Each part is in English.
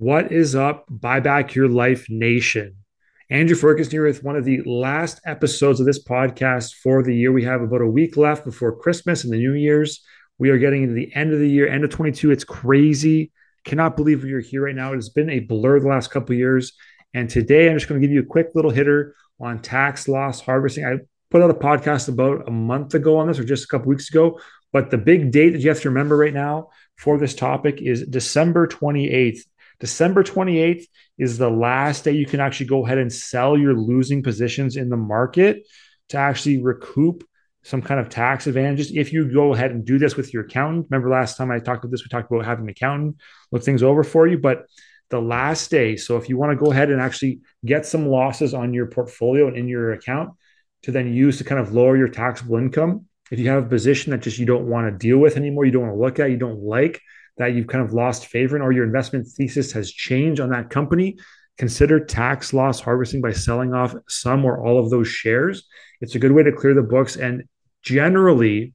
What is up? Buy back your life nation. Andrew Ferguson here with one of the last episodes of this podcast for the year. We have about a week left before Christmas and the New Year's. We are getting into the end of the year, end of 22. It's crazy. Cannot believe are here right now. It has been a blur the last couple years. And today I'm just going to give you a quick little hitter on tax loss harvesting. I put out a podcast about a month ago on this or just a couple weeks ago. But the big date that you have to remember right now for this topic is December 28th. December 28th is the last day you can actually go ahead and sell your losing positions in the market to actually recoup some kind of tax advantages. If you go ahead and do this with your accountant, remember last time I talked about this, we talked about having an accountant look things over for you. But the last day, so if you want to go ahead and actually get some losses on your portfolio and in your account to then use to kind of lower your taxable income, if you have a position that just you don't want to deal with anymore, you don't want to look at, you don't like, that you've kind of lost favor in or your investment thesis has changed on that company, consider tax loss harvesting by selling off some or all of those shares. It's a good way to clear the books. And generally,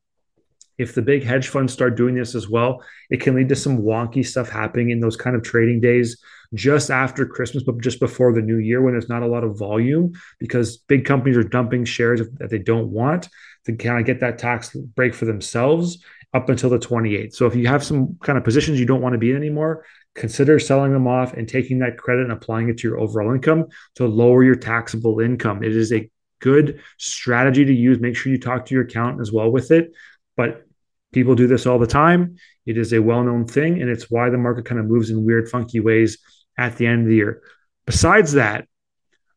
if the big hedge funds start doing this as well, it can lead to some wonky stuff happening in those kind of trading days just after Christmas, but just before the new year when there's not a lot of volume because big companies are dumping shares that they don't want to kind of get that tax break for themselves up until the 28th. So if you have some kind of positions you don't want to be in anymore, consider selling them off and taking that credit and applying it to your overall income to lower your taxable income. It is a good strategy to use. Make sure you talk to your accountant as well with it. But people do this all the time. It is a well known thing, and it's why the market kind of moves in weird, funky ways at the end of the year. Besides that,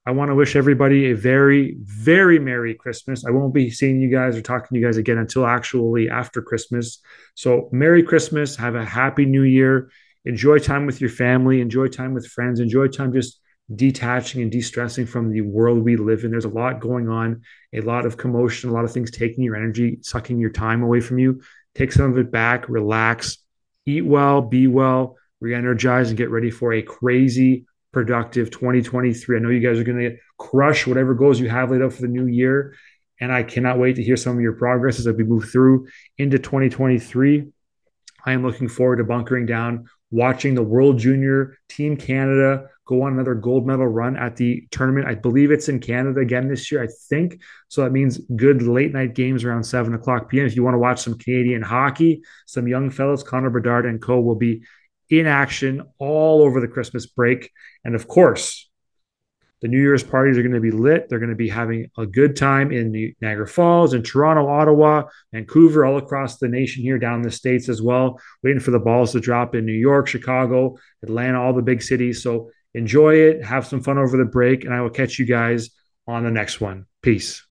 I want to wish everybody a very, very Merry Christmas. I won't be seeing you guys or talking to you guys again until actually after Christmas. So, Merry Christmas. Have a Happy New Year. Enjoy time with your family. Enjoy time with friends. Enjoy time just detaching and de stressing from the world we live in. There's a lot going on, a lot of commotion, a lot of things taking your energy, sucking your time away from you. Take some of it back, relax, eat well, be well, re energize, and get ready for a crazy productive 2023. I know you guys are going to crush whatever goals you have laid out for the new year. And I cannot wait to hear some of your progress as we move through into 2023. I am looking forward to bunkering down, watching the World Junior Team Canada go on another gold medal run at the tournament. I believe it's in Canada again this year, I think. So that means good late night games around 7 o'clock p.m. If you want to watch some Canadian hockey, some young fellows, Connor Bedard and co. will be in action all over the Christmas break. And of course, the New Year's parties are going to be lit. They're going to be having a good time in Niagara Falls, in Toronto, Ottawa, Vancouver, all across the nation here, down the States as well. Waiting for the balls to drop in New York, Chicago, Atlanta, all the big cities. So enjoy it, have some fun over the break, and I will catch you guys on the next one. Peace.